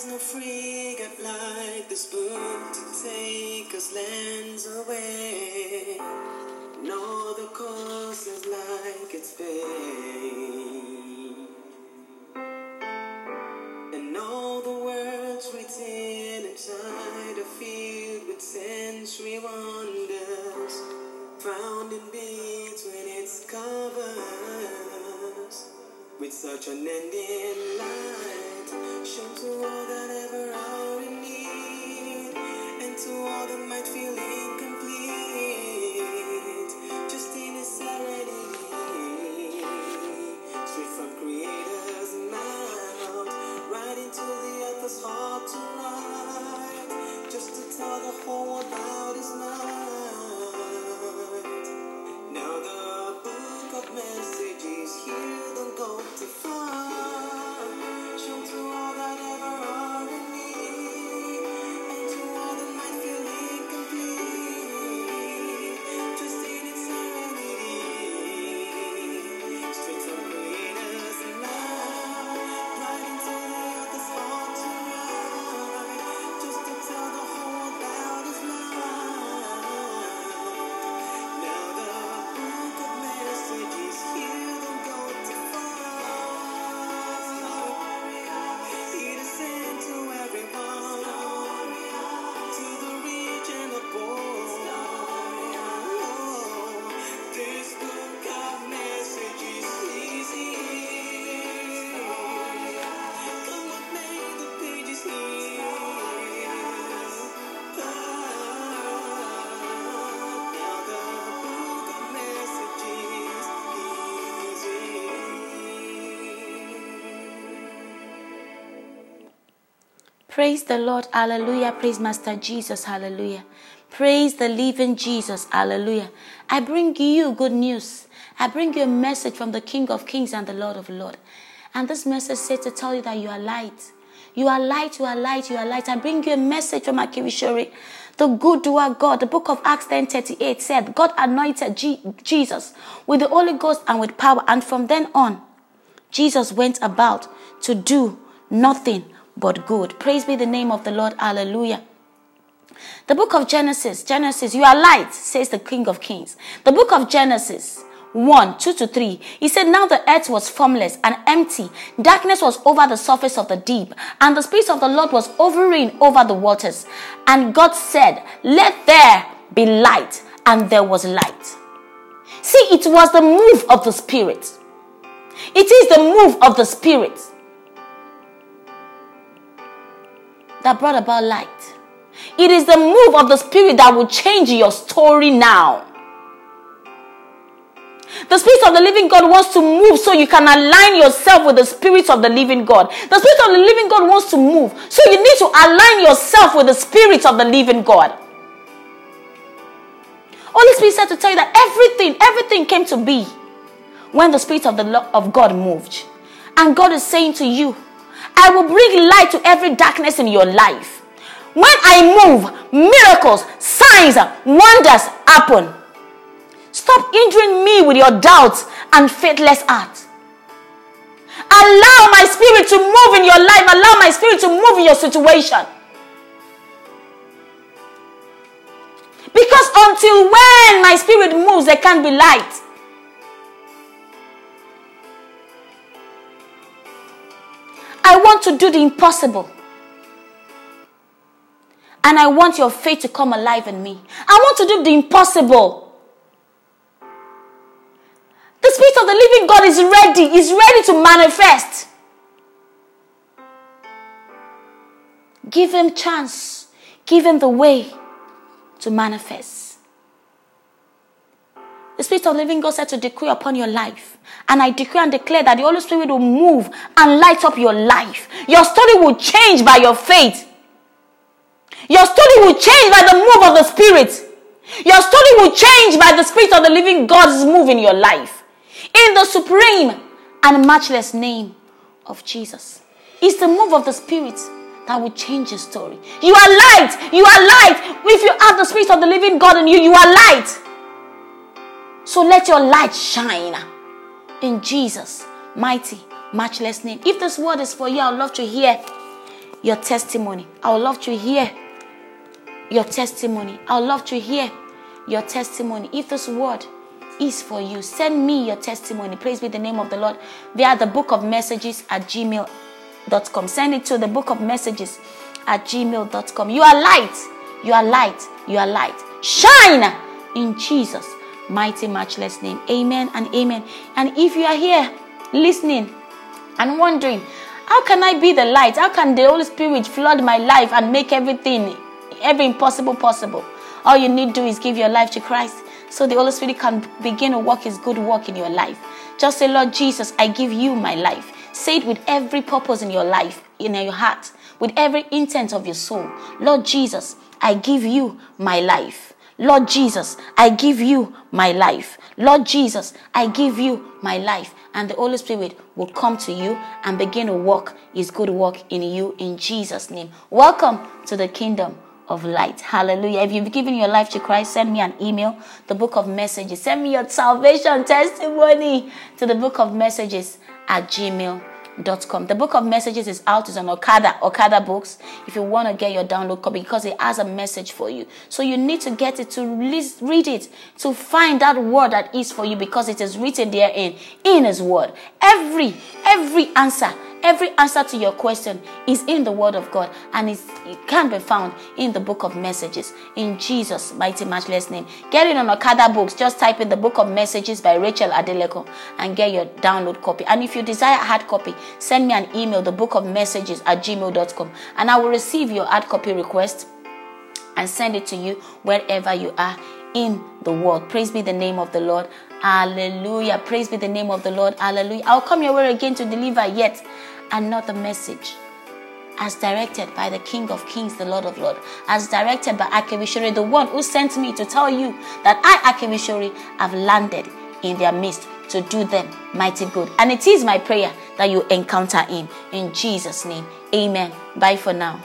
There's no frigate like this book to take us lands away. No, the coast is like its fame. And all the words written inside are filled with sensory wonders, found in between its covers, with such an ending shown to all that ever are in need, and to all that might feel incomplete, just in its serenity, straight from Praise the Lord. Hallelujah. Praise Master Jesus. Hallelujah. Praise the living Jesus. Hallelujah. I bring you good news. I bring you a message from the King of Kings and the Lord of Lords. And this message says to tell you that you are light. You are light, you are light, you are light. I bring you a message from Akirishori, the good doer God. The book of Acts 10 38 said, God anointed Je- Jesus with the Holy Ghost and with power. And from then on, Jesus went about to do nothing but good. Praise be the name of the Lord. Hallelujah. The book of Genesis, Genesis, you are light, says the King of Kings. The book of Genesis 1, 2 to 3, he said, Now the earth was formless and empty. Darkness was over the surface of the deep, and the Spirit of the Lord was hovering over the waters. And God said, Let there be light, and there was light. See, it was the move of the Spirit. It is the move of the Spirit that brought about light. It is the move of the Spirit that will change your story now. The Spirit of the living God wants to move so you can align yourself with the Spirit of the living God. The Spirit of the living God wants to move so you need to align yourself with the Spirit of the living God. Holy Spirit said to tell you that everything, everything came to be when the Spirit of the of God moved. And God is saying to you, I will bring light to every darkness in your life. When I move, miracles, signs, wonders happen. Stop injuring me with your doubts and faithless heart. Allow my spirit to move in your life. Allow my spirit to move in your situation. Because until when my spirit moves, there can't be light. I want to do the impossible. And I want your faith to come alive in me. I want to do the impossible. The Spirit of the living God is ready, is ready to manifest. Give him chance. Give him the way to manifest. The Spirit of the living God said to decree upon your life. And I decree and declare that the Holy Spirit will move and light up your life. Your story will change by your faith. Your story will change by the move of the Spirit. Your story will change by the Spirit of the living God's move in your life. In the supreme and matchless name of Jesus. It's the move of the Spirit that will change your story. You are light. You are light. If you have the Spirit of the living God in you, you are light. So let your light shine in Jesus' mighty, matchless name. If this word is for you, I'd love to hear your testimony. I would love to hear your testimony. I would love to hear your testimony. If this word is for you, send me your testimony. Praise be the name of the Lord via the book of messages at gmail.com. Send it to the book of messages at gmail.com. You are light. You are light. You are light. Shine in Jesus' mighty, matchless name. Amen and amen. And if you are here listening and wondering, how can I be the light? How can the Holy Spirit flood my life and make everything, every impossible possible? All you need to do is give your life to Christ so the Holy Spirit can begin to work His good work in your life. Just say, Lord Jesus, I give you my life. Say it with every purpose in your life, in your heart, with every intent of your soul. Lord Jesus, I give you my life. Lord Jesus, I give you my life. Lord Jesus, I give you my life. And the Holy Spirit will come to you and begin to work his good work in you in Jesus' name. Welcome to the kingdom of light. Hallelujah. If you've given your life to Christ, send me an email, the book of messages. Send me your salvation testimony to the book of messages at gmail.com. The book of messages is out, it's on Okada, Okada Books. If you want to get your download copy, because it has a message for you. So you need to get it to read it, to find that word that is for you, because it is written therein in His word. Every, every answer Every answer to your question is in the Word of God and it can be found in the book of messages in Jesus' mighty, matchless name. Get it on Okada books. Just type in the book of messages by Rachel Adeleko and get your download copy. And if you desire a hard copy, send me an email, the book of messages at gmail.com, and I will receive your hard copy request and send it to you wherever you are in the world. Praise be the name of the Lord. Hallelujah. Praise be the name of the Lord. Hallelujah. I'll come your way again to deliver yet another message as directed by the King of Kings, the Lord of Lords, as directed by Akewishori, the one who sent me to tell you that I, Akewishori, have landed in their midst to do them mighty good. And it is my prayer that you encounter him in Jesus' name. Amen. Bye for now.